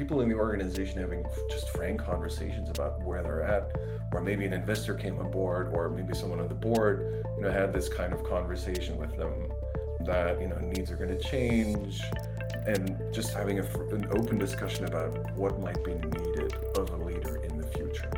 people in the organization having just frank conversations about where they're at, or maybe an investor came on board, or maybe someone on the board, you know, had this kind of conversation with them that you know needs are going to change, and just having a, an open discussion about what might be needed of a leader in the future.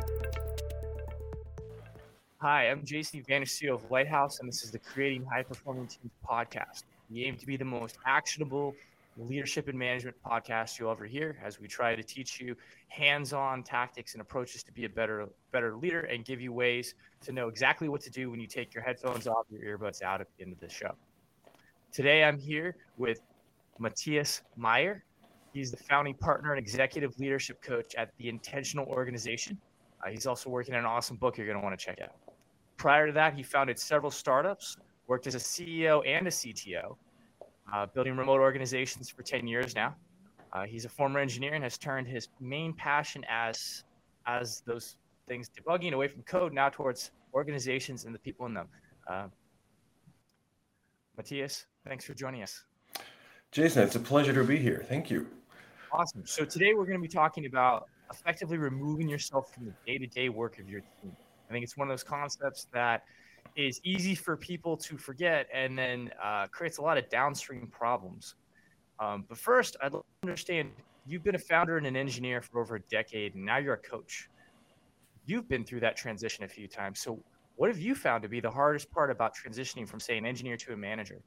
Hi, I'm Jason Evanish of Lighthouse, and this is the Creating High Performing Teams podcast. We aim to be the most actionable leadership and management podcast you'll ever hear as we try to teach you hands-on tactics and approaches to be a better better leader and give you ways to know exactly what to do when you take your headphones off your earbuds out at the end of the show. Today i'm here with Mathias Meyer. He's the founding partner and executive leadership coach at the intentional organization. Uh, he's also working on an awesome book you're going to want to check out. Prior to that, he founded several startups, worked as a CEO and a CTO, uh, building remote organizations for 10 years now. Uh, he's a former engineer and has turned his main passion as as those things debugging away from code now towards organizations and the people in them. Uh, Mathias, thanks for joining us. Jason, it's a pleasure to be here. Thank you. Awesome. So today we're going to be talking about effectively removing yourself from the day-to-day work of your team. I think it's one of those concepts that is easy for people to forget and then uh, creates a lot of downstream problems. Um, but first, I'd like to understand you've been a founder and an engineer for over a decade, and now you're a coach. You've been through that transition a few times. So, what have you found to be the hardest part about transitioning from, say, an engineer to a manager?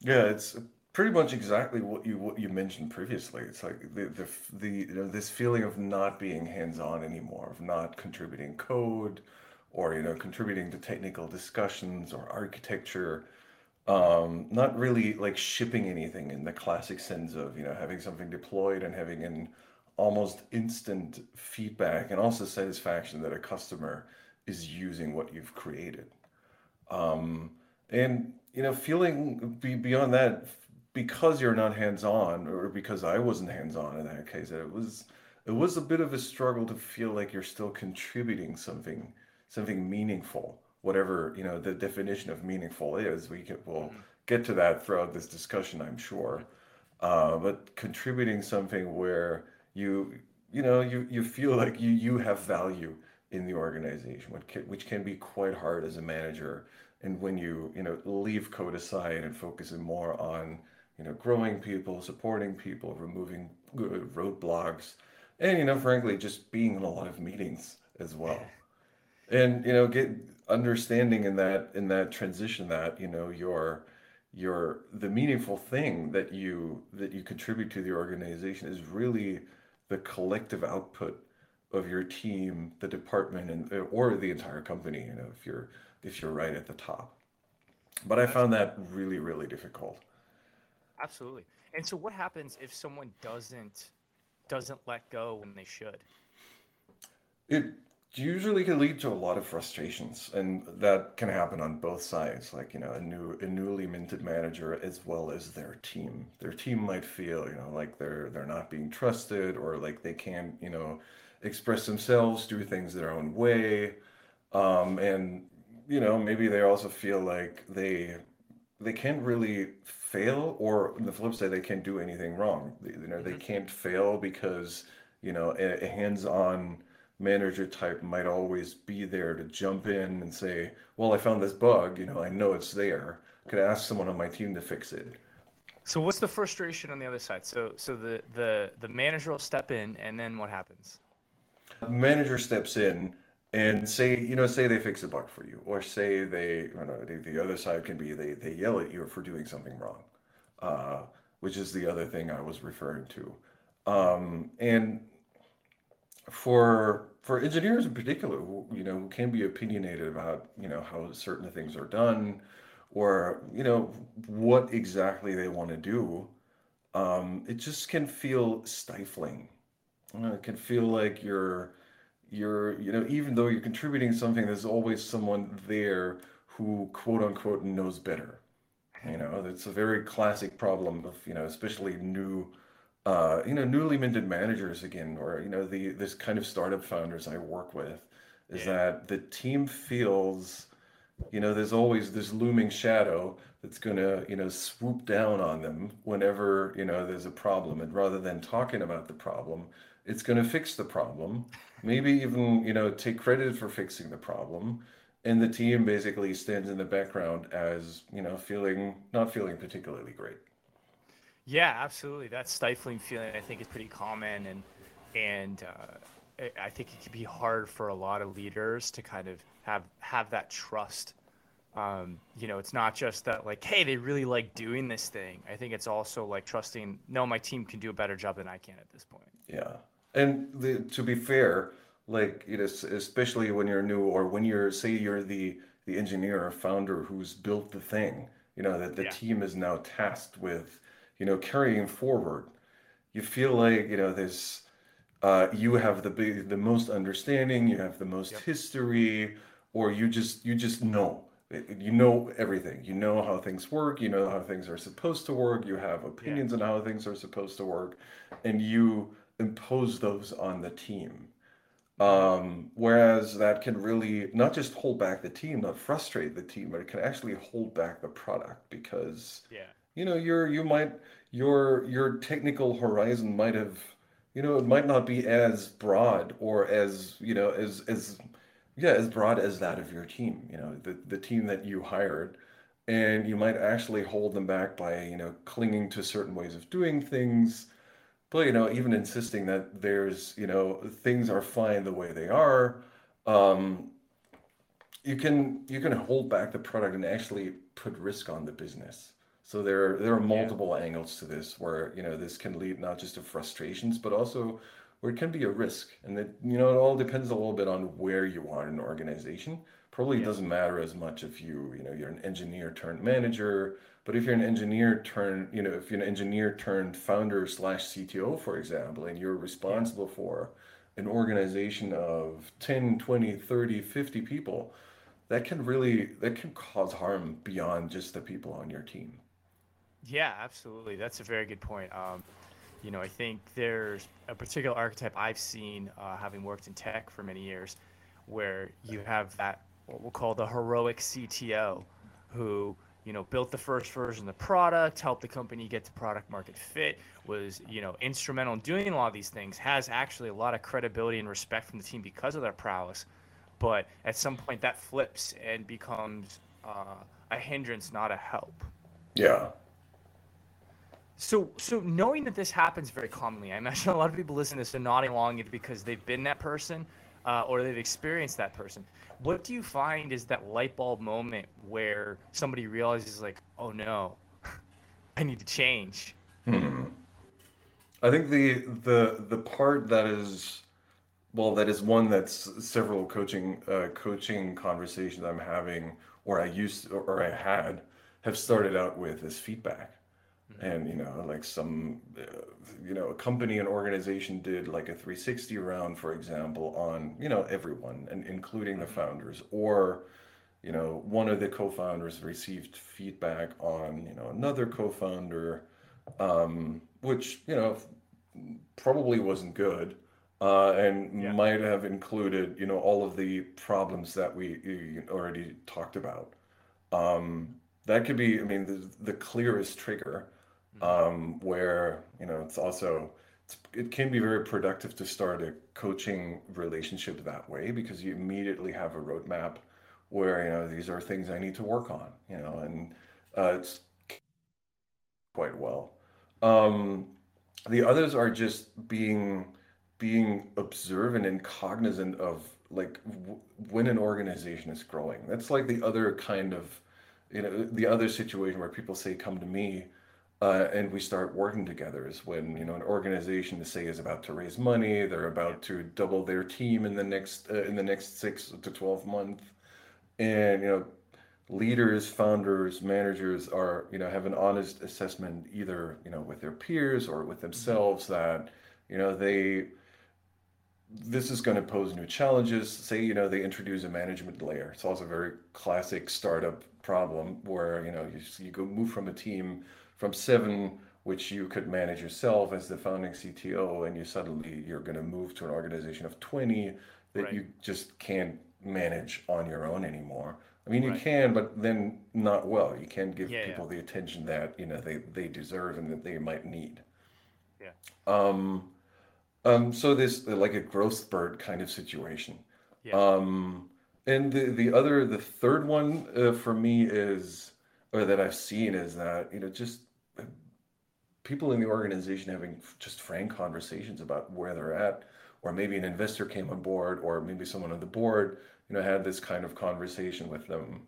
Yeah, it's pretty much exactly what you what you mentioned previously. It's like the the, the you know this feeling of not being hands on anymore, of not contributing code, or you know contributing to technical discussions or architecture. Um, not really like shipping anything in the classic sense of you know having something deployed and having an almost instant feedback and also satisfaction that a customer is using what you've created. Um, and you know feeling be, beyond that because you're not hands on, or because I wasn't hands on in that case, it was it was a bit of a struggle to feel like you're still contributing something something meaningful, whatever you know the definition of meaningful is. We can we'll mm-hmm. get to that throughout this discussion, I'm sure. Uh, but contributing something where you you know you you feel like you you have value in the organization, which can, which can be quite hard as a manager. And when you you know leave code aside and focusing more on you know, growing people, supporting people, removing roadblocks, and you know, frankly, just being in a lot of meetings as well. And you know, get understanding in that in that transition that you know your your the meaningful thing that you that you contribute to the organization is really the collective output of your team, the department, and or the entire company. You know, if you're if you're right at the top. But I found that really really difficult. Absolutely. And so what happens if someone doesn't doesn't let go when they should? It usually can lead to a lot of frustrations and that can happen on both sides like you know a new a newly minted manager as well as their team. Their team might feel you know like they're they're not being trusted or like they can't you know express themselves do things their own way. Um and you know maybe they also feel like they they can't really fail or on the flip side they can't do anything wrong. You know they mm-hmm. can't fail because you know a, a hands-on manager type might always be there to jump in and say well i found this bug you know i know it's there. Could ask someone on my team to fix it? So what's the frustration on the other side? So so the the the manager will step in and then what happens? The manager steps in and say you know say they fix a bug for you or say they you know the, the other side can be they, they yell at you for doing something wrong uh, which is the other thing i was referring to. Um, and for for engineers in particular who, you know who can be opinionated about you know how certain things are done or you know what exactly they want to do um, it just can feel stifling. Uh, it can feel like you're you're you know even though you're contributing something there's always someone there who quote unquote knows better. You know it's a very classic problem of you know especially new uh, you know newly minted managers again or you know the this kind of startup founders i work with is yeah. that the team feels you know there's always this looming shadow that's going to you know swoop down on them whenever you know there's a problem. And rather than talking about the problem it's going to fix the problem. Maybe even you know take credit for fixing the problem. And the team basically stands in the background as you know feeling not feeling particularly great yeah absolutely that stifling feeling i think is pretty common and and uh, i think it can be hard for a lot of leaders to kind of have have that trust um, you know, it's not just that like, hey, they really like doing this thing. I think it's also like trusting, no, my team can do a better job than I can at this point. Yeah, and the, to be fair, like it is, especially when you're new or when you're say you're the the engineer or founder who's built the thing, you know that the yeah. team is now tasked with, you know, carrying forward. You feel like you know there's, uh, you have the big, the most understanding, you have the most yep. history, or you just you just know you know everything. You know how things work. You know how things are supposed to work. You have opinions yeah. on how things are supposed to work, and you impose those on the team. Um, whereas that can really not just hold back the team, not frustrate the team, but it can actually hold back the product because yeah, you know, you're you might your your technical horizon might have you know it might not be as broad or as you know as as yeah, as broad as that of your team, you know, the, the team that you hired. And you might actually hold them back by, you know, clinging to certain ways of doing things, but, you know, even insisting that there's, you know, things are fine the way they are. Um, you can you can hold back the product and actually put risk on the business. So there there are multiple yeah. angles to this where you know this can lead not just to frustrations but also where it can be a risk. And that, you know, it all depends a little bit on where you are in an organization. Probably yeah. doesn't matter as much if you, you know, you're an engineer turned manager, but if you're an engineer turned, you know, if you're an engineer turned founder slash CTO, for example, and you're responsible yeah. for an organization of 10, 20, 30, 50 people, that can really, that can cause harm beyond just the people on your team. Yeah, absolutely. That's a very good point. Um, you know, I think there's a particular archetype I've seen, uh, having worked in tech for many years, where you have that what we'll call the heroic CTO, who you know built the first version of the product, helped the company get to product market fit, was you know instrumental in doing a lot of these things, has actually a lot of credibility and respect from the team because of their prowess. But at some point, that flips and becomes uh, a hindrance, not a help. Yeah, so, so knowing that this happens very commonly, I imagine a lot of people listening to this are nodding along it because they've been that person uh, or they've experienced that person. What do you find is that light bulb moment where somebody realizes, like, oh no, I need to change? Hmm. I think the the the part that is well, that is one that's several coaching uh, coaching conversations I'm having, or I used or I had, have started out with is feedback and you know like some uh, you know a company and organization did like a 360 round for example on you know everyone and including the mm-hmm. founders or you know one of the co-founders received feedback on you know another co-founder um, which you know probably wasn't good uh, and yeah. might have included you know all of the problems that we already talked about um, that could be i mean the, the clearest trigger um, where you know it's also it's, it can be very productive to start a coaching relationship that way because you immediately have a roadmap where you know these are things I need to work on, you know, and uh, it's quite well. Um, the others are just being being observant and cognizant of like w- when an organization is growing. That's like the other kind of you know the other situation where people say come to me uh, and we start working together is when you know an organization to say is about to raise money they're about to double their team in the next uh, in the next six to 12 months and you know leaders founders managers are you know have an honest assessment either you know with their peers or with themselves mm-hmm. that you know they this is going to pose new challenges. Say you know they introduce a management layer. It's also a very classic startup problem where you know you, you go move from a team from seven, which you could manage yourself as the founding CTO, and you suddenly you're going to move to an organization of 20 that right. you just can't manage on your own anymore. I mean, you Right. can, but then not well. You can't give Yeah, yeah. people the attention that, you know, they, they deserve and that they might need. Yeah. Um, um, so this like a growth spurt kind of situation. Yeah. Um, and the the other, the third one uh, for me is, or that I've seen is that, you know, just people in the organization having just frank conversations about where they're at, or maybe an investor came on board, or maybe someone on the board, you know, had this kind of conversation with them,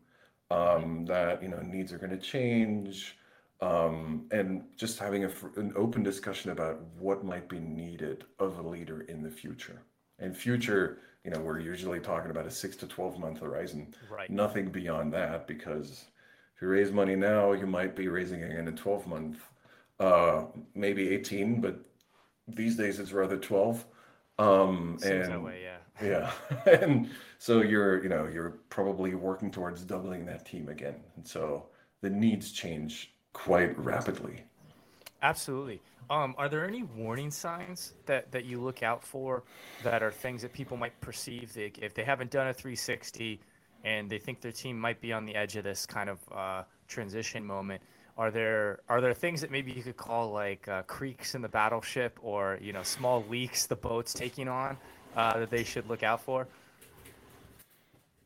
um, that, you know, needs are going to change, um, and just having a, an open discussion about what might be needed of a leader in the future. And future, you know, we're usually talking about a six to 12 month horizon, Right. nothing beyond that, because if you raise money now, you might be raising again in a 12 month, uh, maybe 18, but these days it's rather 12. Um, Seems that and way, yeah. yeah, and so you're, you know, you're probably working towards doubling that team again. And so the needs change quite rapidly. Absolutely. Um, are there any warning signs that, that you look out for that are things that people might perceive that if they haven't done a 360 and they think their team might be on the edge of this kind of uh, transition moment? Are there are there things that maybe you could call like uh, creaks in the battleship or you know small leaks the boat's taking on uh, that they should look out for?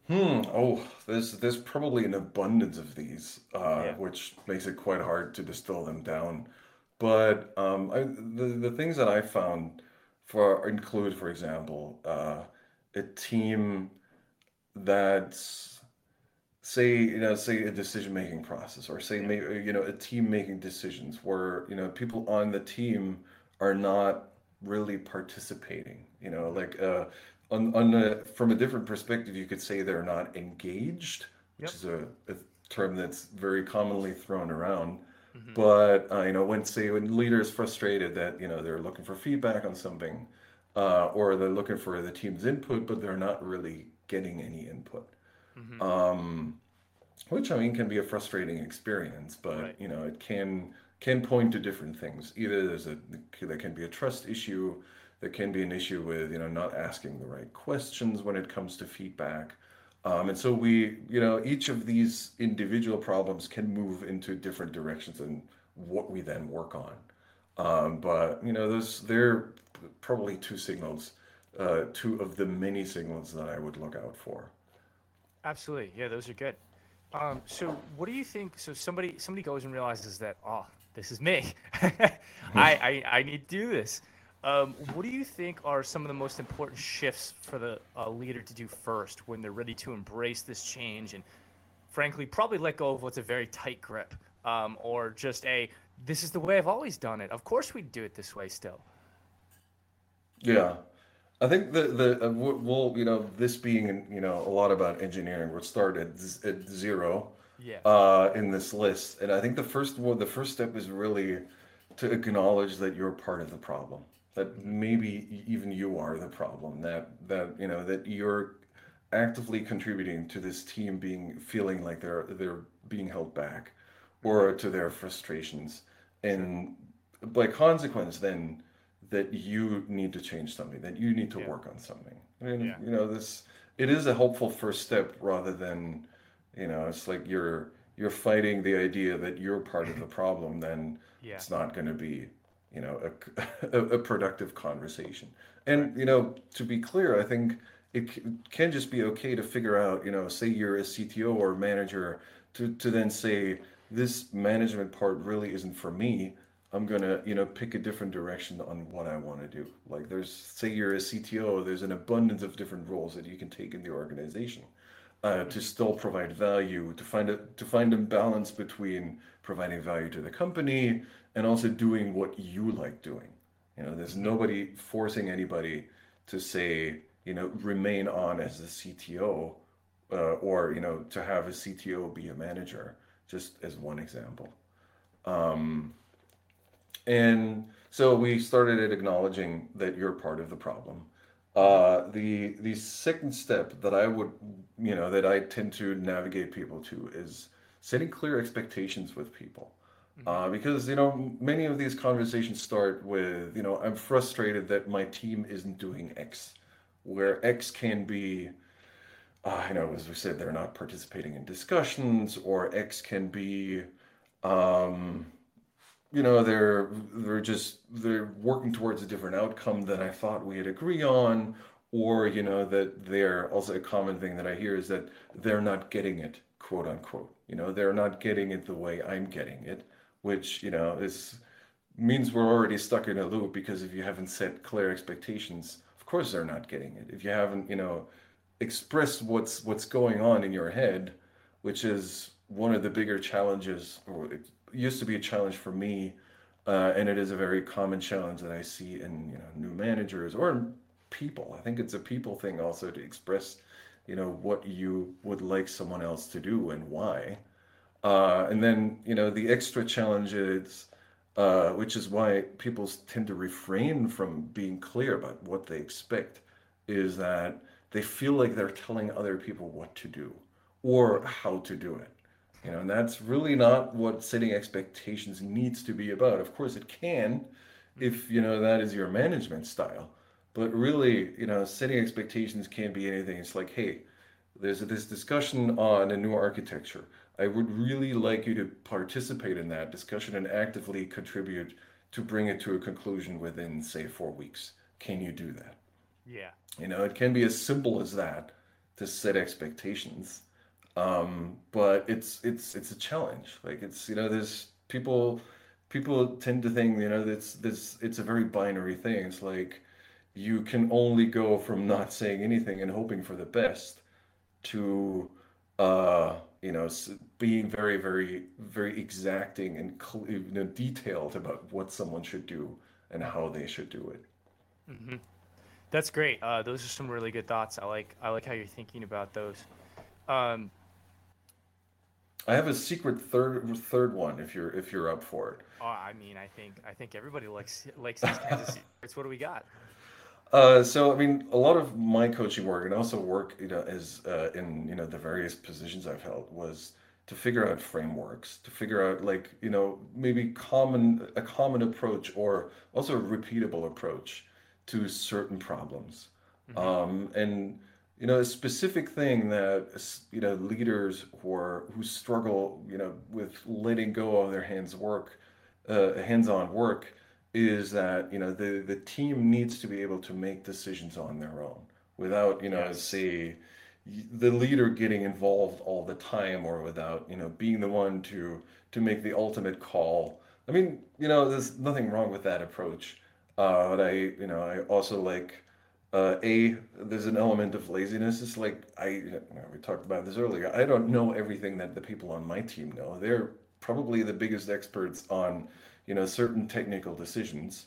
Hmm. Oh, there's there's probably an abundance of these, uh, Yeah. which makes it quite hard to distill them down. But um, I, the the things that I found for include, for example, uh, a team that's say you know say a decision making process, or say maybe you know a team making decisions where you know people on the team are not really participating. You know, like uh, on on a, from a different perspective, you could say they're not engaged, which Yep. is a, a term that's very commonly thrown around. hmm But uh, you know, when say when leader is frustrated that you know they're looking for feedback on something, uh, or they're looking for the team's input, but they're not really getting any input. Hmm Um, which I mean can be a frustrating experience, but Right. you know it can can point to different things. Either there's a there can be a trust issue, there can be an issue with you know not asking the right questions when it comes to feedback. Um, and so we, you know, each of these individual problems can move into different directions and what we then work on. Um, but you know, those they're probably two signals, uh, two of the many signals that I would look out for. Absolutely. Yeah, those are good. Um, so what do you think? So somebody somebody goes and realizes that, oh, this is me. I, I I need to do this. Um, what do you think are some of the most important shifts for the uh, leader to do first when they're ready to embrace this change and, frankly, probably let go of what's a very tight grip, um, or just a this is the way I've always done it. Of course we'd do it this way still. Yeah, I think the the uh, well, you know, this being you know a lot about engineering, we'll start at, z- at zero Yeah. uh, in this list, and I think the first one, the first step is really to acknowledge that you're part of the problem, that maybe even you are the problem, that that you know that you're actively contributing to this team being feeling like they're they're being held back, or to their frustrations, and by consequence, then that you need to change something, that you need to Yeah. work on something. I mean, Yeah. you know, this it is a helpful first step rather than, you know, it's like you're you're fighting the idea that you're part of the problem, then Yeah. it's not going to be, you know, a, a, a productive conversation. Right. And, you know, to be clear, I think it can just be okay to figure out, you know, say you're a CTO or manager, to, to then say, this management part really isn't for me. I'm gonna, you know, pick a different direction on what I want to do. Like there's, say you're a CTO, there's an abundance of different roles that you can take in the organization uh, to Mhm. still provide value, to find a to find a balance between providing value to the company and also doing what you like doing. You know, there's nobody forcing anybody to say, you know, remain on as a CTO, uh, or you know, to have a CTO be a manager, just as one example. Um, and so we started at acknowledging that you're part of the problem. Uh, the the second step that I would, you know, that I tend to navigate people to is setting clear expectations with people. Mhm. Uh, because, you know, many of these conversations start with, you know, I'm frustrated that my team isn't doing X, where X can be uh, you know, as we said, they're not participating in discussions, or X can be, um, you know, they're they're just they're working towards a different outcome than I thought we'd agree on, or you know that they're also a common thing that I hear is that they're not getting it, quote unquote. You know, they're not getting it the way I'm getting it, which you know is means we're already stuck in a loop because if you haven't set clear expectations, of course they're not getting it. If you haven't, you know expressed what's what's going on in your head, which is one of the bigger challenges, or used to be a challenge for me, uh, and it is a very common challenge that I see in you know new managers or people. I think it's a people thing also to express, you know, what you would like someone else to do and why. Uh, and then you know the extra challenges, uh, which is why people tend to refrain from being clear about what they expect, is that they feel like they're telling other people what to do or how to do it. You know, and that's really not what setting expectations needs to be about. Of course, it can if, you know, that is your management style. But really, you know, setting expectations can't be anything. It's like, hey, there's this discussion on a new architecture. I would really like you to participate in that discussion and actively contribute to bring it to a conclusion within, say, four weeks. Can you do that? Yeah. You know, it can be as simple as that to set expectations. Um, but it's it's it's a challenge. Like it's you know, there's people people tend to think you know it's this it's a very binary thing. It's like you can only go from not saying anything and hoping for the best to uh, you know being very very very exacting and you know, detailed about what someone should do and how they should do it. Mm-hmm. That's great. Uh, those are some really good thoughts. I like I like how you're thinking about those. Um, I have a secret third third one if you're if you're up for it. Oh, I mean, I think I think everybody likes likes these kinds of secrets. What do we got? Uh, so I mean, a lot of my coaching work and also work, you know, as uh, in you know the various positions I've held was to figure out frameworks, to figure out like you know maybe common a common approach or also a repeatable approach to certain problems. Mm-hmm. Um, and you know, a specific thing that you know leaders who are who struggle, you know, with letting go of their hands work, uh, hands-on work, is that you know the the team needs to be able to make decisions on their own without you know yes. say the leader getting involved all the time or without you know being the one to to make the ultimate call. I mean, you know, there's nothing wrong with that approach. Uh, but I, you know, I also like uh, a. There's an element of laziness. It's like I, you know, we talked about this earlier. I don't know everything that the people on my team know. They're probably the biggest experts on, you know, certain technical decisions.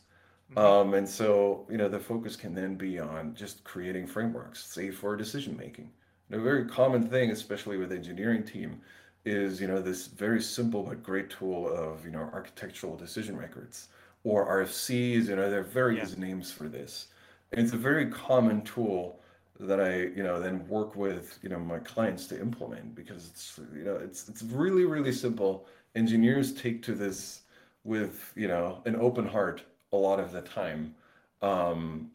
Mm-hmm. Um, and so, you know, the focus can then be on just creating frameworks, say for decision making. a very common thing, especially with engineering team, is you know this very simple but great tool of you know architectural decision records or RFCs. You know, there are various yeah. names for this. It's a very common tool that I, you know, then work with, you know, my clients to implement because it's, you know, it's it's really really simple. Engineers take to this with, you know, an open heart a lot of the time. Um,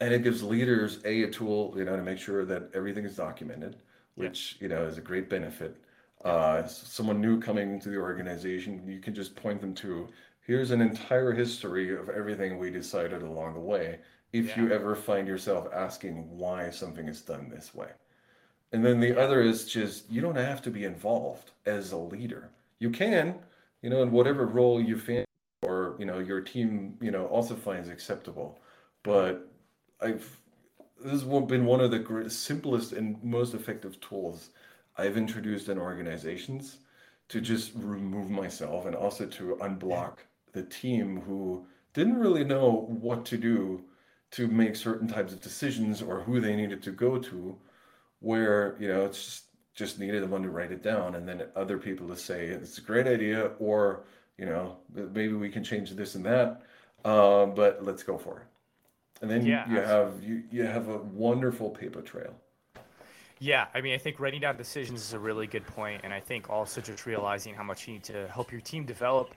and it gives leaders a, a tool, you know, to make sure that everything is documented, which yeah. you know is a great benefit. Uh, someone new coming to the organization, you can just point them to here's an entire history of everything we decided along the way if yeah. you ever find yourself asking why something is done this way. And then the other is just you don't have to be involved as a leader. You can, you know, in whatever role you find or, you know, your team, you know, also finds acceptable. But I've this has been one of the simplest and most effective tools I've introduced in organizations to just remove myself and also to unblock the team who didn't really know what to do to make certain types of decisions or who they needed to go to where you know it's just, just needed someone to write it down and then other people to say it's a great idea or you know maybe we can change this and that uh, but let's go for it. And then yeah, you have you, you have a wonderful paper trail. Yeah, I mean, I think writing down decisions is a really good point, and I think also just realizing how much you need to help your team develop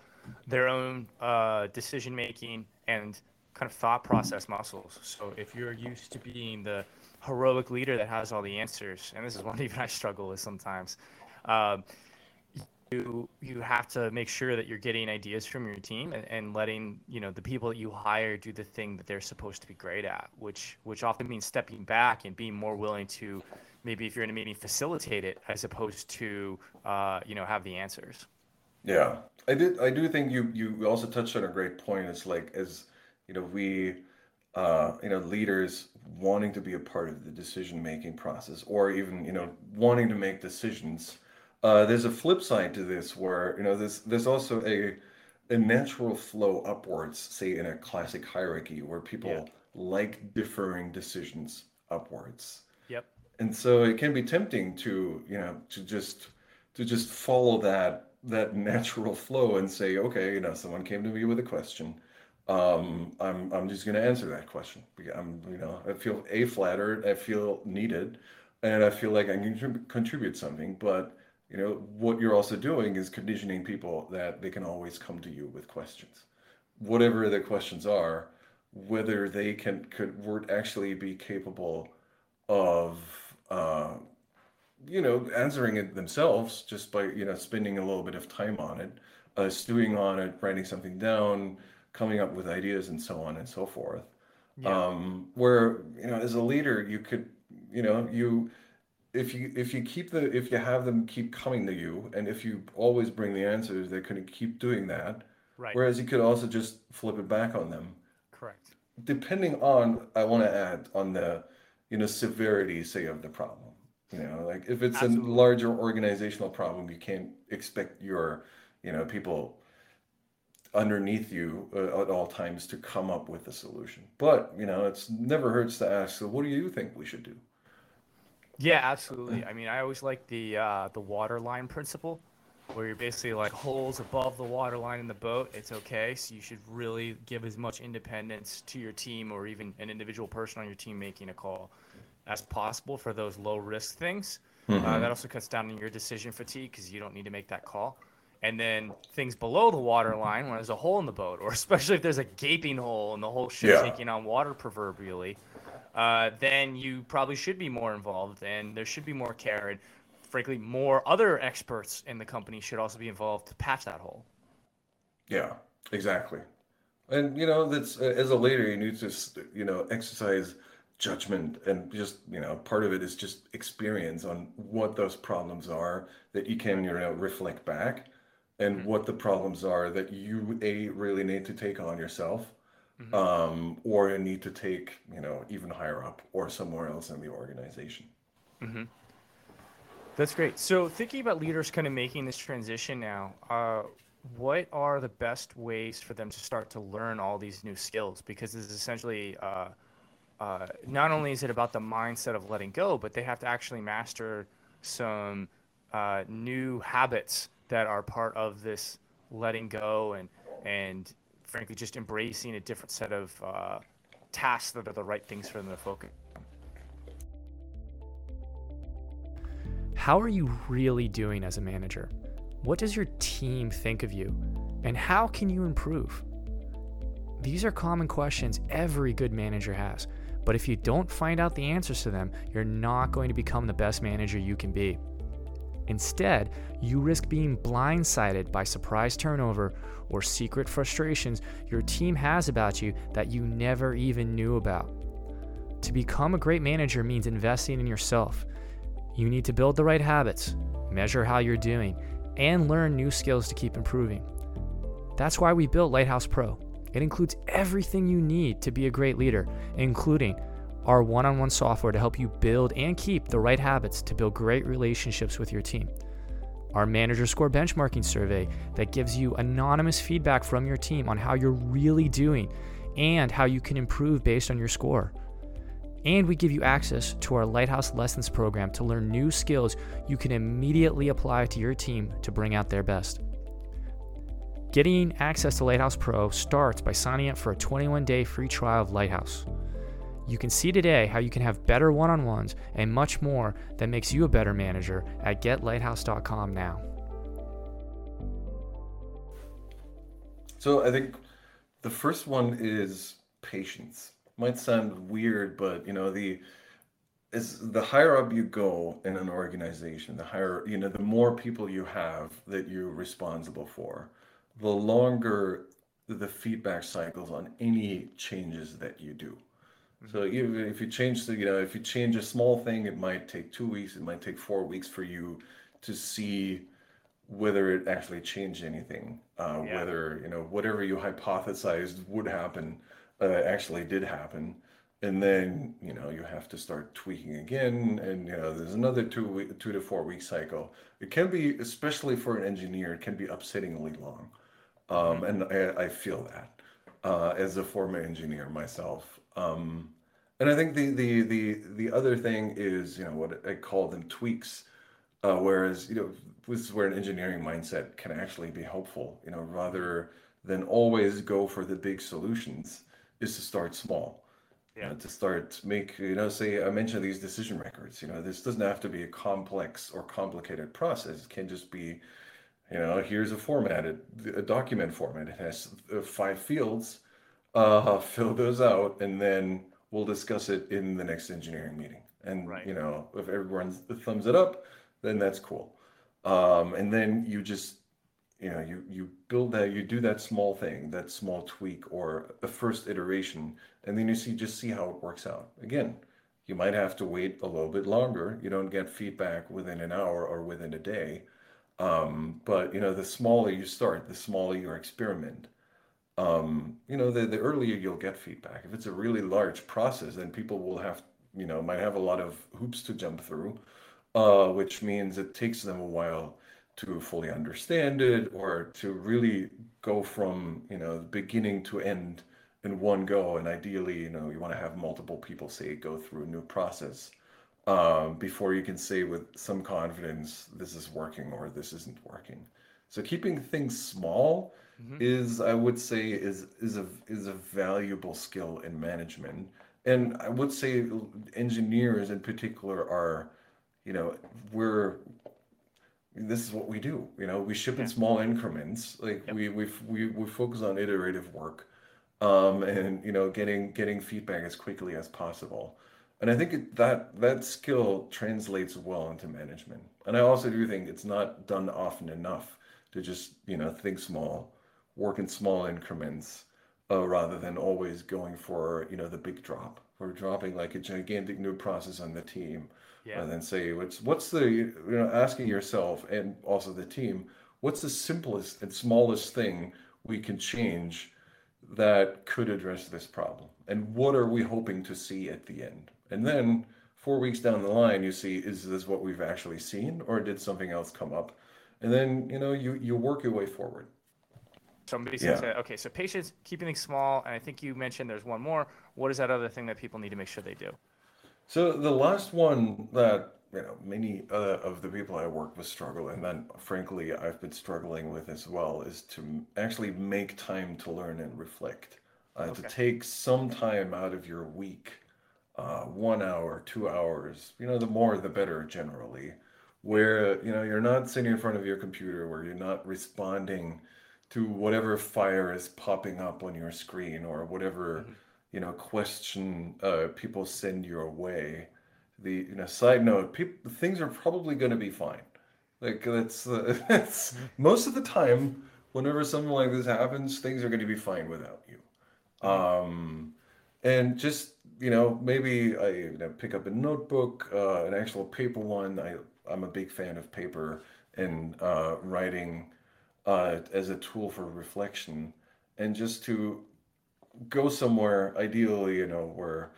their own uh, decision making and kind of thought process muscles. So if you're used to being the heroic leader that has all the answers, and this is one even I struggle with sometimes. Um, you you have to make sure that you're getting ideas from your team and, and letting you know the people that you hire do the thing that they're supposed to be great at, which which often means stepping back and being more willing to maybe if you're in a meeting facilitate it as opposed to uh, you know have the answers. Yeah, I did. I do think you you also touched on a great point. It's like as you know we uh, you know leaders wanting to be a part of the decision making process or even you know wanting to make decisions uh, there's a flip side to this where you know there's there's also a a natural flow upwards, say in a classic hierarchy where people yeah. like differing decisions upwards. Yep. And so it can be tempting to you know to just to just follow that that natural flow and say, okay, you know, someone came to me with a question. Um, I'm I'm just going to answer that question. I'm you know I feel a flattered, I feel needed, and I feel like I can contribute something, but you know what you're also doing is conditioning people that they can always come to you with questions whatever the questions are whether they can could would actually be capable of uh, you know answering it themselves just by you know spending a little bit of time on it uh, stewing on it writing something down coming up with ideas and so on and so forth. Yeah. um, where you know as a leader you could you know you if you if you keep the if you have them keep coming to you and if you always bring the answers they're going to keep doing that. Right. Whereas you could also just flip it back on them. Correct. Depending on i want to add on the you know severity say of the problem. You know like if it's Absolutely. a larger organizational problem you can't expect your you know people underneath you uh, at all times to come up with a solution but you know it's never hurts to ask so what do you think we should do yeah, absolutely. I mean, I always like the uh, the water line principle, where you're basically like holes above the water line in the boat. It's okay. So you should really give as much independence to your team or even an individual person on your team making a call as possible for those low risk things. Uh, mm-hmm. Uh, that also cuts down on your decision fatigue because you don't need to make that call. And then things below the water line, when there's a hole in the boat, or especially if there's a gaping hole and the whole ship's yeah. taking on water proverbially uh, then you probably should be more involved and there should be more care. And frankly, more other experts in the company should also be involved to patch that hole. Yeah, exactly. And you know, that's uh, as a leader, you need to you know exercise judgment and just you know part of it is just experience on what those problems are that you can you know reflect back and mm-hmm. what the problems are that you a really need to take on yourself mm-hmm. um, or a need to take you know even higher up or somewhere else in the organization. Mm-hmm. That's great. So thinking about leaders kind of making this transition now, uh, what are the best ways for them to start to learn all these new skills? Because this is essentially uh, uh, not only is it about the mindset of letting go, but they have to actually master some uh, new habits that are part of this letting go and and frankly just embracing a different set of uh, tasks that are the right things for them to focus on. How are you really doing as a manager? What does your team think of you? And how can you improve? These are common questions every good manager has. But if you don't find out the answers to them, you're not going to become the best manager you can be. Instead, you risk being blindsided by surprise turnover or secret frustrations your team has about you that you never even knew about. To become a great manager means investing in yourself. You need to build the right habits, measure how you're doing, and learn new skills to keep improving. That's why we built Lighthouse Pro. It includes everything you need to be a great leader, including our one on one software to help you build and keep the right habits to build great relationships with your team. Our manager score benchmarking survey that gives you anonymous feedback from your team on how you're really doing and how you can improve based on your score. And we give you access to our Lighthouse Lessons program to learn new skills you can immediately apply to your team to bring out their best. Getting access to Lighthouse Pro starts by signing up for a 21 day free trial of Lighthouse. You can see today how you can have better one on ones and much more that makes you a better manager at getlighthouse.com now. So I think the first one is patience. Might sound weird, but you know the is the higher up you go in an organization, the higher you know, the more people you have that you're responsible for, the longer the feedback cycles on any changes that you do. So even if you change the, you know, if you change a small thing, it might take two weeks, it might take four weeks for you to see whether it actually changed anything, uh, Yeah. whether, you know, whatever you hypothesized would happen, uh, actually did happen. And then, you know, you have to start tweaking again, and you know, there's another two week, two to four week cycle. It can be, especially for an engineer, it can be upsettingly long. Um, and I, I feel that uh, as a former engineer myself. Um, and I think the the the the other thing is, you know, what I call them tweaks. Uh, whereas, you know, this is where an engineering mindset can actually be helpful, you know, rather than always go for the big solutions, is to start small. Yeah. know, to start make, you know, say I mentioned these decision records, you know, this doesn't have to be a complex or complicated process. It can just be, you know, here's a formatted a document format. It has five fields. Uh, fill those out, and then we'll discuss it in the next engineering meeting. And Right. you know, if everyone thumbs it up, then that's cool. Um, and then you just, you know, you you build that, you do that small thing, that small tweak or a first iteration, and then you see just see how it works out. Again, you might have to wait a little bit longer. You don't get feedback within an hour or within a day. Um, but you know, the smaller you start, the smaller your experiment um, you know, the, the earlier you'll get feedback. If it's a really large process, then people will have, you know, might have a lot of hoops to jump through, uh, which means it takes them a while to fully understand it or to really go from, you know, beginning to end in one go. And ideally, you know, you want to have multiple people say go through a new process um, before you can say with some confidence, this is working or this isn't working. So keeping things small Mhm. is I would say is is a is a valuable skill in management. And I would say engineers in particular are, you know, we're this is what we do. You know, we ship in small increments. Like Yep. we we we we focus on iterative work, um, and you know, getting getting feedback as quickly as possible. And I think it, that that skill translates well into management. And I also do think it's not done often enough to just you know think small, work in small increments, uh, rather than always going for you know the big drop. We're dropping like a gigantic new process on the team Yeah. and then say what's what's the you know asking yourself and also the team what's the simplest and smallest thing we can change that could address this problem and what are we hoping to see at the end and then four weeks down the line you see is this what we've actually seen or did something else come up and then you know you you work your way forward Somebody Yeah. said, okay, so patience, keeping things small, and I think you mentioned there's one more. What is that other thing that people need to make sure they do? So the last one that you know many uh, of the people I work with struggle, and then frankly I've been struggling with as well, is to actually make time to learn and reflect. Uh, to take some time out of your week, uh, one hour, two hours. You know, the more the better generally. Where you know you're not sitting in front of your computer, where you're not responding to whatever fire is popping up on your screen or whatever Mhm. you know question uh, people send your way the you know side note people things are probably going to be fine like that's uh, that's most of the time whenever something like this happens things are going to be fine without you um and just you know maybe i you know, pick up a notebook uh, an actual paper one. I i'm a big fan of paper and uh, writing uh, as a tool for reflection. And just to go somewhere ideally you know where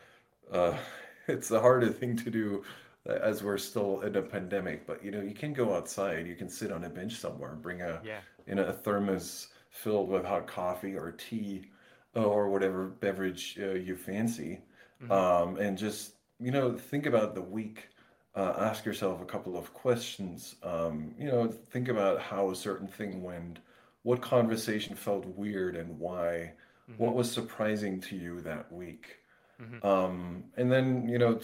uh, it's a harder thing to do uh, as we're still in a pandemic but you know you can go outside. You can sit on a bench somewhere bring a Yeah. you know a thermos filled with hot coffee or tea uh, or whatever beverage uh, you fancy Mhm. um, and just you know think about the week uh, ask yourself a couple of questions um, you know think about how a certain thing went what conversation felt weird and why Mhm. what was surprising to you that week Mhm. um, and then you know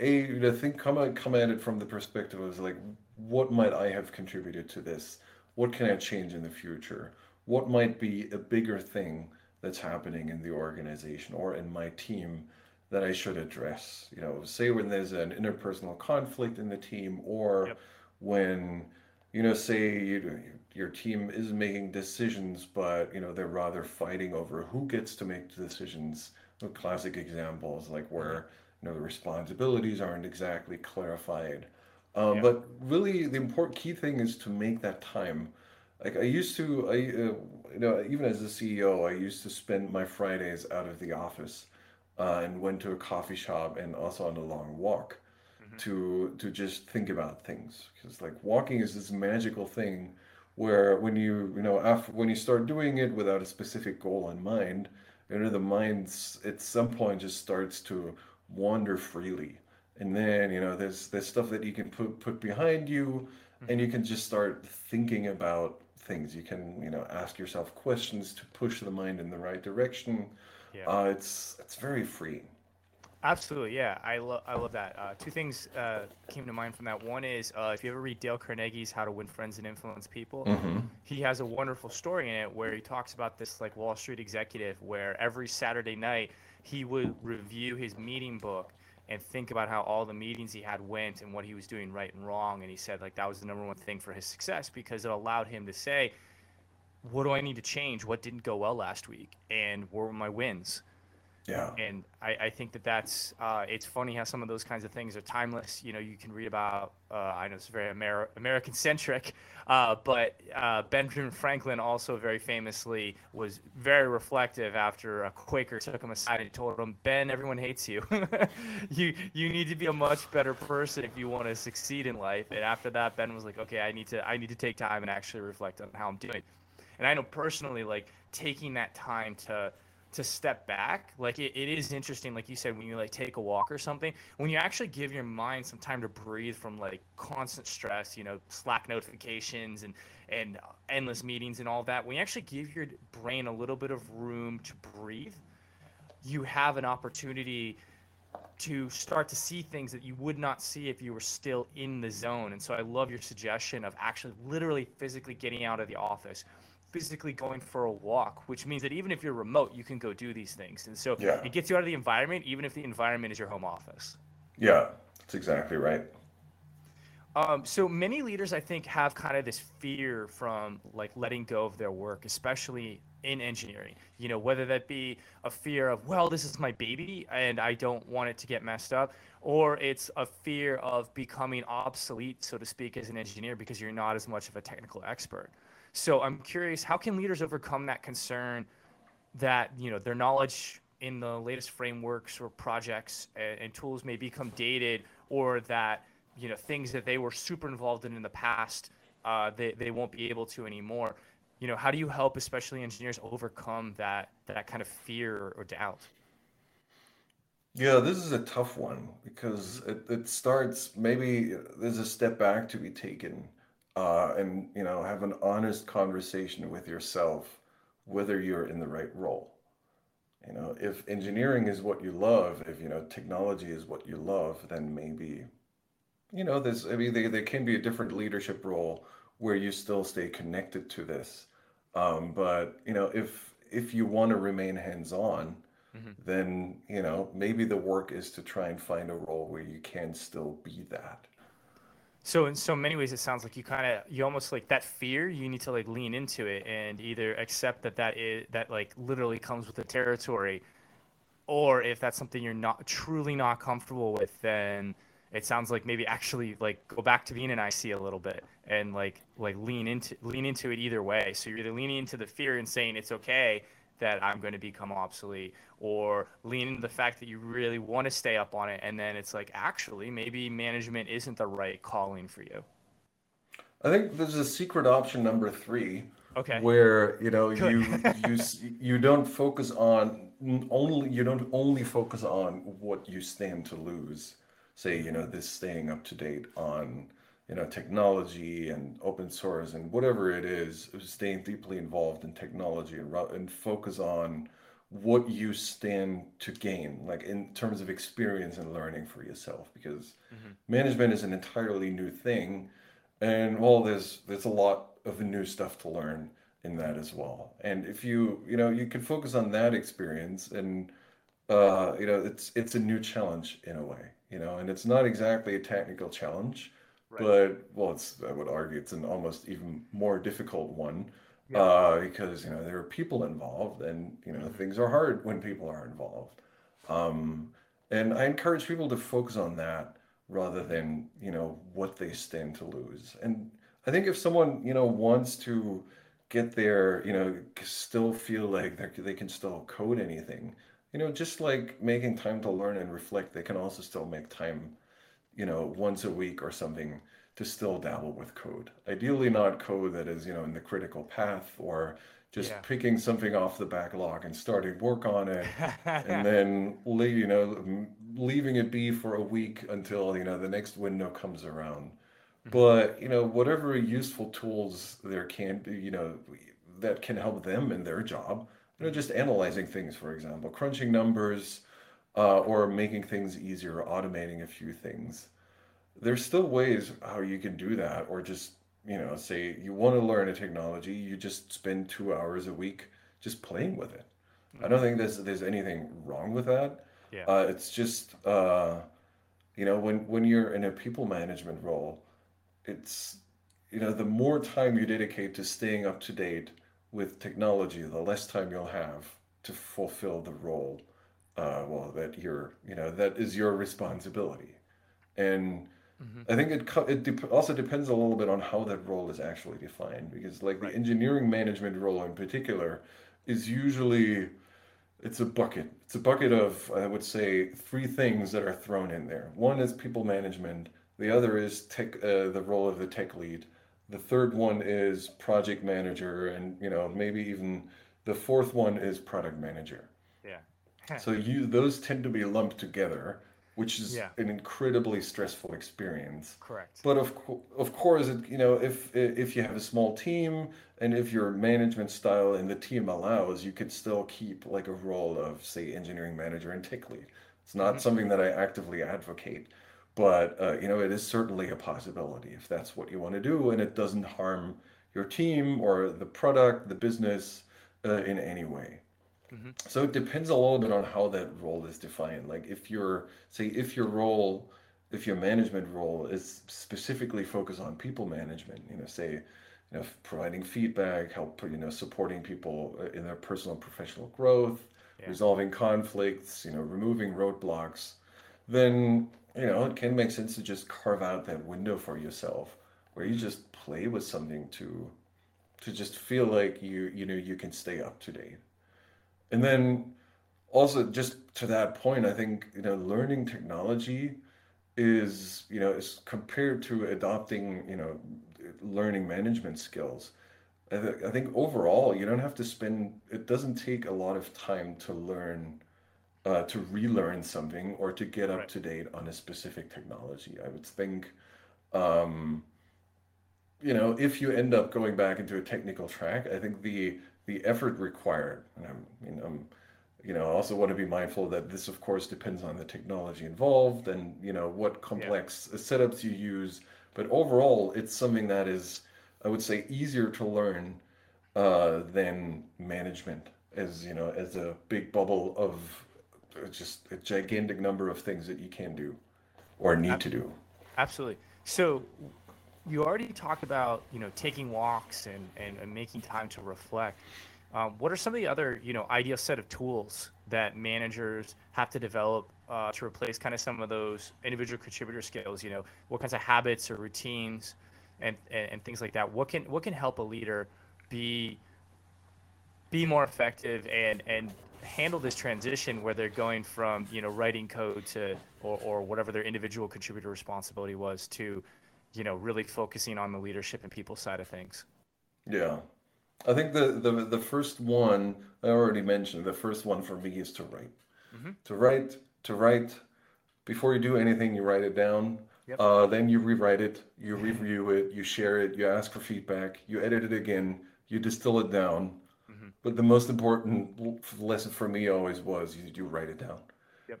a you know, think come at come at it from the perspective of like what might i have contributed to this what can i change in the future what might be a bigger thing that's happening in the organization or in my team that I should address. You know, say when there's an interpersonal conflict in the team, or yep. when you know, say you, your team is making decisions, but you know they're rather fighting over who gets to make the decisions. classic examples like where you know the responsibilities aren't exactly clarified. Um, yep. But really, the important key thing is to make that time. Like I used to, I uh, you know even as a CEO, I used to spend my Fridays out of the office uh, and went to a coffee shop and also on a long walk mm-hmm. to to just think about things because like walking is this magical thing where when you you know after when you start doing it without a specific goal in mind you know the mind at some point just starts to wander freely and then you know there's there's stuff that you can put put behind you mm-hmm. and you can just start thinking about things you can you know ask yourself questions to push the mind in the right direction yeah. Uh, it's it's very freeing. Absolutely, yeah. I love I love that. Uh, two things uh, came to mind from that. One is uh, if you ever read Dale Carnegie's How to Win Friends and Influence People, mm-hmm. he has a wonderful story in it where he talks about this like Wall Street executive where every Saturday night he would review his meeting book and think about how all the meetings he had went and what he was doing right and wrong. And he said like that was the number one thing for his success because it allowed him to say, what do I need to change? What didn't go well last week? And where were my wins? Yeah. And I, I think that that's, uh, it's funny how some of those kinds of things are timeless. You know, you can read about, uh, I know it's very Amer- American centric, uh, but uh, Benjamin Franklin also very famously was very reflective after a Quaker took him aside and told him, Ben, everyone hates you. you, you need to be a much better person if you want to succeed in life. And after that, Ben was like, okay, I need to, I need to take time and actually reflect on how I'm doing. And I know personally, like taking that time to to step back like it, it is interesting like you said when you like take a walk or something when you actually give your mind some time to breathe from like constant stress you know slack notifications and and endless meetings and all that when you actually give your brain a little bit of room to breathe you have an opportunity to start to see things that you would not see if you were still in the zone. And so i love your suggestion of actually literally physically getting out of the office physically going for a walk, which means that even if you're remote, you can go do these things. And so yeah. it gets you out of the environment, even if the environment is your home office. Yeah, that's exactly right. Um, so many leaders, I think, have kind of this fear from like letting go of their work, especially in engineering. You know, whether that be a fear of, well, this is my baby and I don't want it to get messed up, or it's a fear of becoming obsolete, so to speak, as an engineer because you're not as much of a technical expert. So I'm curious, how can leaders overcome that concern that you know their knowledge in the latest frameworks or projects and, and tools may become dated, or that you know things that they were super involved in in the past uh, they they won't be able to anymore. You know, how do you help, especially engineers, overcome that that kind of fear or doubt? Yeah, this is a tough one because it, it starts maybe there's a step back to be taken uh, and you know have an honest conversation with yourself whether you're in the right role. You know if engineering is what you love if you know technology is what you love then maybe you know there's i mean there, there can be a different leadership role where you still stay connected to this. Um, but you know if if you want to remain hands-on mm-hmm. then you know maybe the work is to try and find a role where you can still be that so in so many ways, it sounds like you kind of you almost like that fear. You need to like lean into it and either accept that that is that like literally comes with the territory, or if that's something you're not truly not comfortable with, then it sounds like maybe actually like go back to being an IC a little bit and like like lean into lean into it either way. So you're either leaning into the fear and saying it's okay that I'm going to become obsolete, or lean into the fact that you really want to stay up on it, and then it's like actually maybe management isn't the right calling for you. I think there's a secret option number three. Okay. Where you know you you you don't focus on only you don't only focus on what you stand to lose. Say you know this staying up to date on you know technology and open source and whatever it is staying deeply involved in technology and, and focus on what you stand to gain like in terms of experience and learning for yourself because mm-hmm. management is an entirely new thing and well there's there's a lot of new stuff to learn in that as well. And if you, you know, you can focus on that experience and uh, you know, it's it's a new challenge in a way, you know, and it's not exactly a technical challenge, Right. but well, it's I would argue it's an almost even more difficult one Yeah. uh, because you know there are people involved, and you know Mhm. things are hard when people are involved. Um, and I encourage people to focus on that rather than you know what they stand to lose. And I think if someone you know wants to get there, you know, still feel like they they can still code anything, you know, just like making time to learn and reflect, they can also still make time you know, once a week or something to still dabble with code. Ideally, not code that is, you know, in the critical path or just Yeah. picking something off the backlog and starting work on it and then le- you know m- leaving it be for a week until you know the next window comes around Mhm. but you know whatever useful tools there can be you know that can help them in their job you know just analyzing things for example crunching numbers uh, or making things easier automating a few things there's still ways how you can do that or just you know say you want to learn a technology you just spend two hours a week just playing with it i don't Mhm. think there's there's anything wrong with that Yeah. uh, it's just uh, you know when when you're in a people management role it's you know the more time you dedicate to staying up to date with technology the less time you'll have to fulfill the role uh, well that you're you know that is your responsibility and Mhm. I think it it dep also depends a little bit on how that role is actually defined because like the engineering management role in particular is usually it's a bucket. It's a bucket of I would say three things that are thrown in there. One is people management, the other is tech uh, the role of the tech lead. The third one is project manager and you know maybe even the fourth one is product manager. So you those tend to be lumped together, which is Yeah. an incredibly stressful experience. Correct. But of of course, it, you know, if if you have a small team and if your management style and the team allows, you could still keep like a role of, say, engineering manager and tech lead. It's not Mhm. something that I actively advocate, but uh, you know, it is certainly a possibility if that's what you want to do, and it doesn't harm your team or the product, the business, uh, in any way. Mhm. So it depends a little bit on how that role is defined. Like if your, say, if your role, if your management role is specifically focused on people management, you know, say, you know, providing feedback, help, you know, supporting people uh, in their personal and professional growth, Yeah. resolving conflicts, you know, removing roadblocks, then, you know, it can make sense to just carve out that window for yourself where you just play with something to to just feel like you, you know, you can stay up to date. And then also just to that point, I think, you know, learning technology is, you know, is compared to adopting, you know, learning management skills. I, th I think overall, you don't have to spend, it doesn't take a lot of time to learn, uh, to relearn something or to get up Right. to date on a specific technology. I would think, um, you know, if you end up going back into a technical track, I think the the effort required, and I'm, you know, I'm, you know, I also want to be mindful that this, of course, depends on the technology involved and, you know, what Yeah. complex setups you use. But overall, it's something that is, I would say, easier to learn uh, than management, as, you know, as a big bubble of uh, just a gigantic number of things that you can do or need Ab- to do. Absolutely. So you already talked about you know taking walks and, and, and making time to reflect. Um, what are some of the other you know ideal set of tools that managers have to develop uh, to replace kind of some of those individual contributor skills? You know, what kinds of habits or routines and, and, and things like that? What can what can help a leader be be more effective and and handle this transition where they're going from you know writing code to or, or whatever their individual contributor responsibility was to you know really focusing on the leadership and people side of things Yeah. I think the, the the first one I already mentioned, the first one for me is to write. hmm To write, to write before you do anything, you write it down. Yep. Uh, then you rewrite it, you review it, you share it, you ask for feedback, you edit it again, you distill it down. hmm But the most important lesson for me always was you, you write it down. Yep.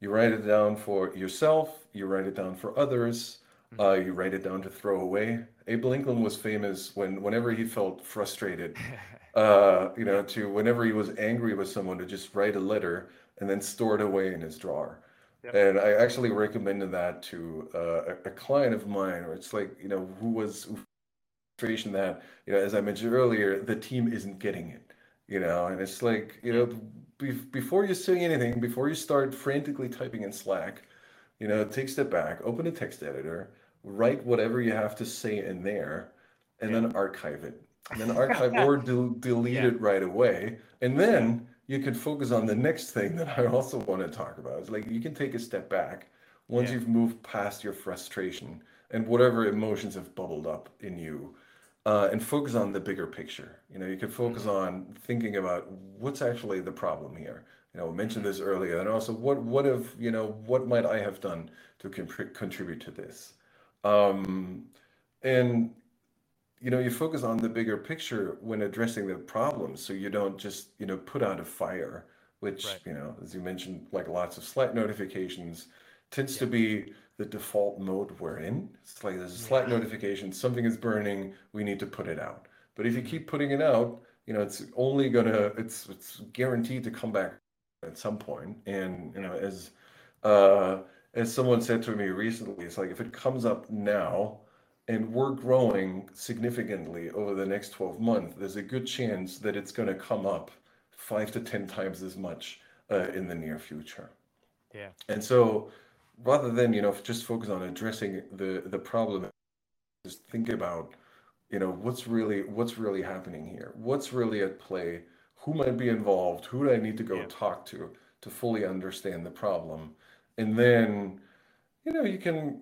You write it down for yourself, you write it down for others, Uh, you write it down to throw away. Abe Lincoln was famous when whenever he felt frustrated, uh, you know, to whenever he was angry with someone to just write a letter and then store it away in his drawer. Yep. And I actually recommended that to uh, a, a, client of mine, where it's like, you know, who was frustration that, you know, as I mentioned earlier, the team isn't getting it, you know, and it's like, you know, be- before you say anything, before you start frantically typing in Slack, you know, take a step back, open a text editor, write whatever you have to say in there, and yeah. then archive it. And then archive or de- delete yeah. it right away. And then you can focus on the next thing that I also want to talk about. It's like you can take a step back once yeah. you've moved past your frustration and whatever emotions have bubbled up in you uh, and focus on the bigger picture. You know, you can focus mm-hmm. on thinking about what's actually the problem here. You know, I mentioned this earlier, and also what what if you know what might I have done to contribute to this, um, and you know you focus on the bigger picture when addressing the problem so you don't just you know put out a fire which right. you know as you mentioned like lots of slack notifications tends yeah. to be the default mode we're in it's like there's a slack yeah. notification something is burning we need to put it out but if you keep putting it out you know it's only gonna it's it's guaranteed to come back at some point and you know as uh as someone said to me recently it's like if it comes up now and we're growing significantly over the next 12 months, there's a good chance that it's going to come up five to 10 times as much uh, in the near future. Yeah. And so rather than, you know, just focus on addressing the, the problem, just think about, you know, what's really, what's really happening here? What's really at play? Who might be involved? Who do I need to go yeah. talk to to fully understand the problem? And then, you know, you can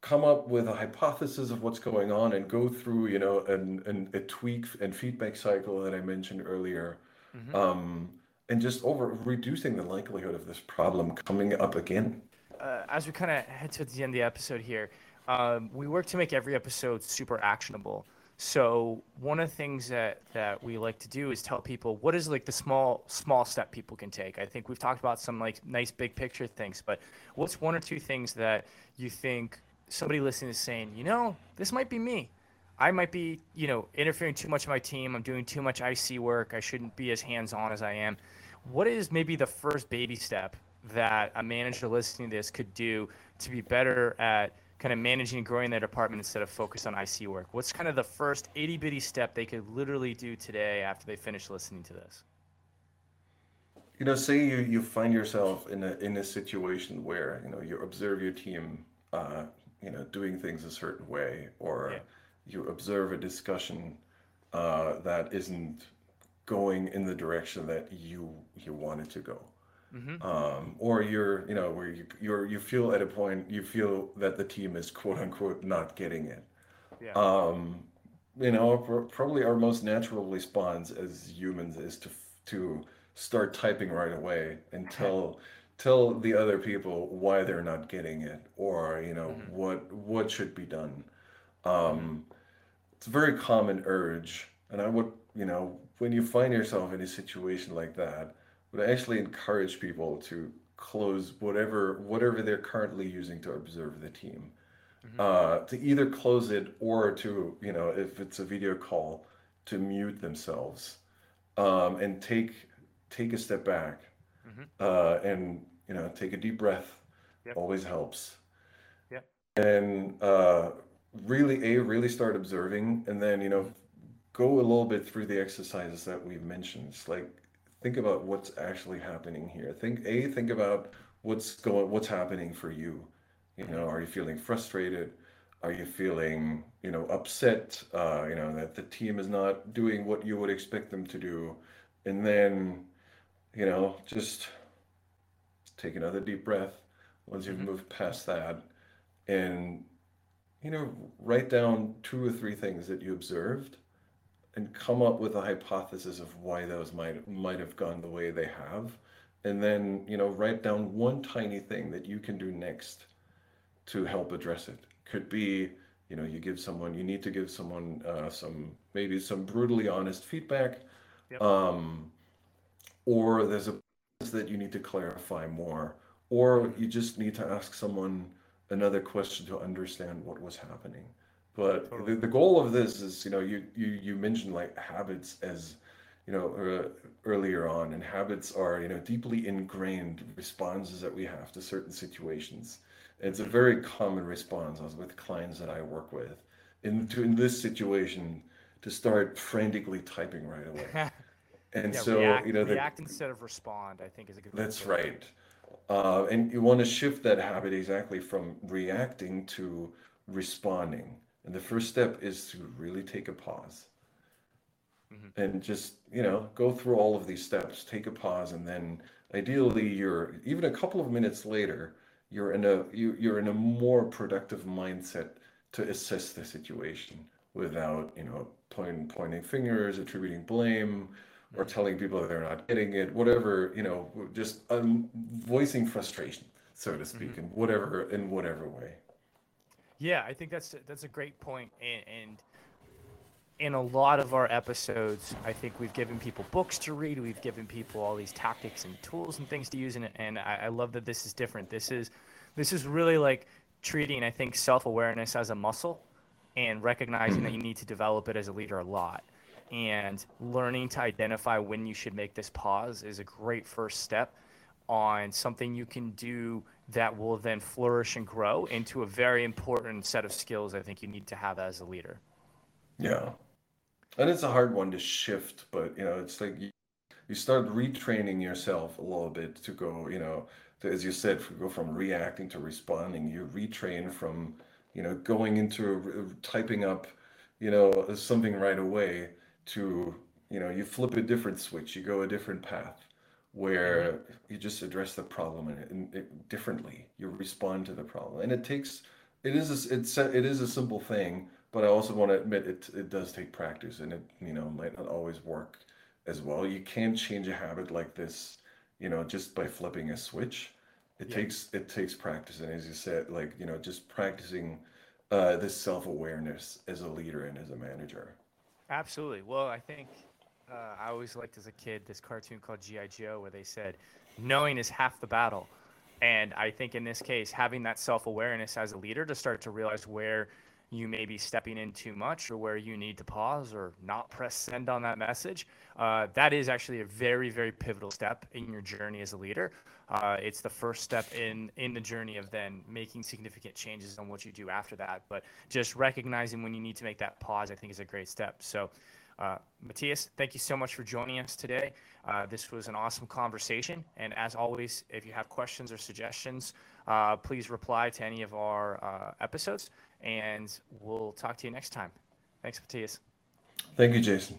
come up with a hypothesis of what's going on and go through, you know, an, an a tweak and feedback cycle that I mentioned earlier, mm-hmm. um, and just over reducing the likelihood of this problem coming up again. Uh, as we kind of head to the end of the episode here, um, we work to make every episode super actionable. So one of the things that that we like to do is tell people what is like the small small step people can take. I think we've talked about some like nice big picture things, but what's one or two things that you think somebody listening is saying, you know, this might be me. I might be, you know, interfering too much in my team. I'm doing too much IC work. I shouldn't be as hands on as I am. What is maybe the first baby step that a manager listening to this could do to be better at kind of managing and growing their department instead of focus on IC work? What's kind of the first itty bitty step they could literally do today after they finish listening to this? You know, say you, you find yourself in a in a situation where you know you observe your team uh, you know doing things a certain way or yeah. you observe a discussion uh, that isn't going in the direction that you you want it to go mm-hmm. um, or you're you know where you you're you feel at a point you feel that the team is quote unquote not getting it yeah. um, you know probably our most natural response as humans is to to start typing right away and tell tell the other people why they're not getting it or you know mm-hmm. what what should be done um, mm-hmm. it's a very common urge and i would you know when you find yourself in a situation like that would actually encourage people to close whatever whatever they're currently using to observe the team mm-hmm. uh, to either close it or to you know if it's a video call to mute themselves um, and take take a step back mm-hmm. uh, and you know take a deep breath yep. always helps yeah and uh, really a really start observing and then you know go a little bit through the exercises that we've mentioned it's like think about what's actually happening here. Think a think about what's going what's happening for you. You know are you feeling frustrated? Are you feeling you know upset? Uh, you know that the team is not doing what you would expect them to do. And then you know just take another deep breath once you've mm-hmm. moved past that and you know write down two or three things that you observed and come up with a hypothesis of why those might might have gone the way they have and then you know write down one tiny thing that you can do next to help address it could be you know you give someone you need to give someone uh, some maybe some brutally honest feedback yep. um, or there's a that you need to clarify more or you just need to ask someone another question to understand what was happening. But totally. the, the goal of this is, you know, you, you, you mentioned like habits as, you know, uh, earlier on, and habits are, you know, deeply ingrained responses that we have to certain situations. It's a very common response with clients that I work with. In, to, in this situation, to start frantically typing right away. And yeah, so, react, you know, the, react instead of respond, I think is a good. That's right. Uh, and you want to shift that habit exactly from reacting to responding. And the first step is to really take a pause mm-hmm. and just, you know, go through all of these steps, take a pause, and then ideally you're even a couple of minutes later, you're in a you, you're in a more productive mindset to assess the situation without, you know, pointing pointing fingers, attributing blame, or telling people that they're not getting it, whatever, you know, just um, voicing frustration, so to speak, mm-hmm. in whatever in whatever way. Yeah, I think that's that's a great point, and, and in a lot of our episodes, I think we've given people books to read, we've given people all these tactics and tools and things to use, and and I, I love that this is different. This is this is really like treating, I think, self awareness as a muscle, and recognizing that you need to develop it as a leader a lot and learning to identify when you should make this pause is a great first step on something you can do that will then flourish and grow into a very important set of skills I think you need to have as a leader. Yeah. And it's a hard one to shift, but you know, it's like you, start retraining yourself a little bit to go, you know, to, as you said, go from reacting to responding. You retrain from, you know, going into uh, typing up, you know, something right away to you know you flip a different switch you go a different path where mm-hmm. you just address the problem and, it, differently you respond to the problem and it takes it is a, it's a, it is a simple thing but i also want to admit it it does take practice and it you know might not always work as well you can't change a habit like this you know just by flipping a switch it yeah. takes it takes practice and as you said like you know just practicing uh, this self-awareness as a leader and as a manager Absolutely. Well, I think uh, I always liked as a kid this cartoon called G.I. Joe where they said, knowing is half the battle. And I think in this case, having that self awareness as a leader to start to realize where you may be stepping in too much or where you need to pause or not press send on that message, uh, that is actually a very, very pivotal step in your journey as a leader. Uh, it's the first step in in the journey of then making significant changes on what you do after that. But just recognizing when you need to make that pause, I think, is a great step. So. Uh, Mathias, thank you so much for joining us today. Uh, this was an awesome conversation. And as always, if you have questions or suggestions, uh, please reply to any of our uh, episodes and we'll talk to you next time. Thanks, Mathias. Thank you, Jason.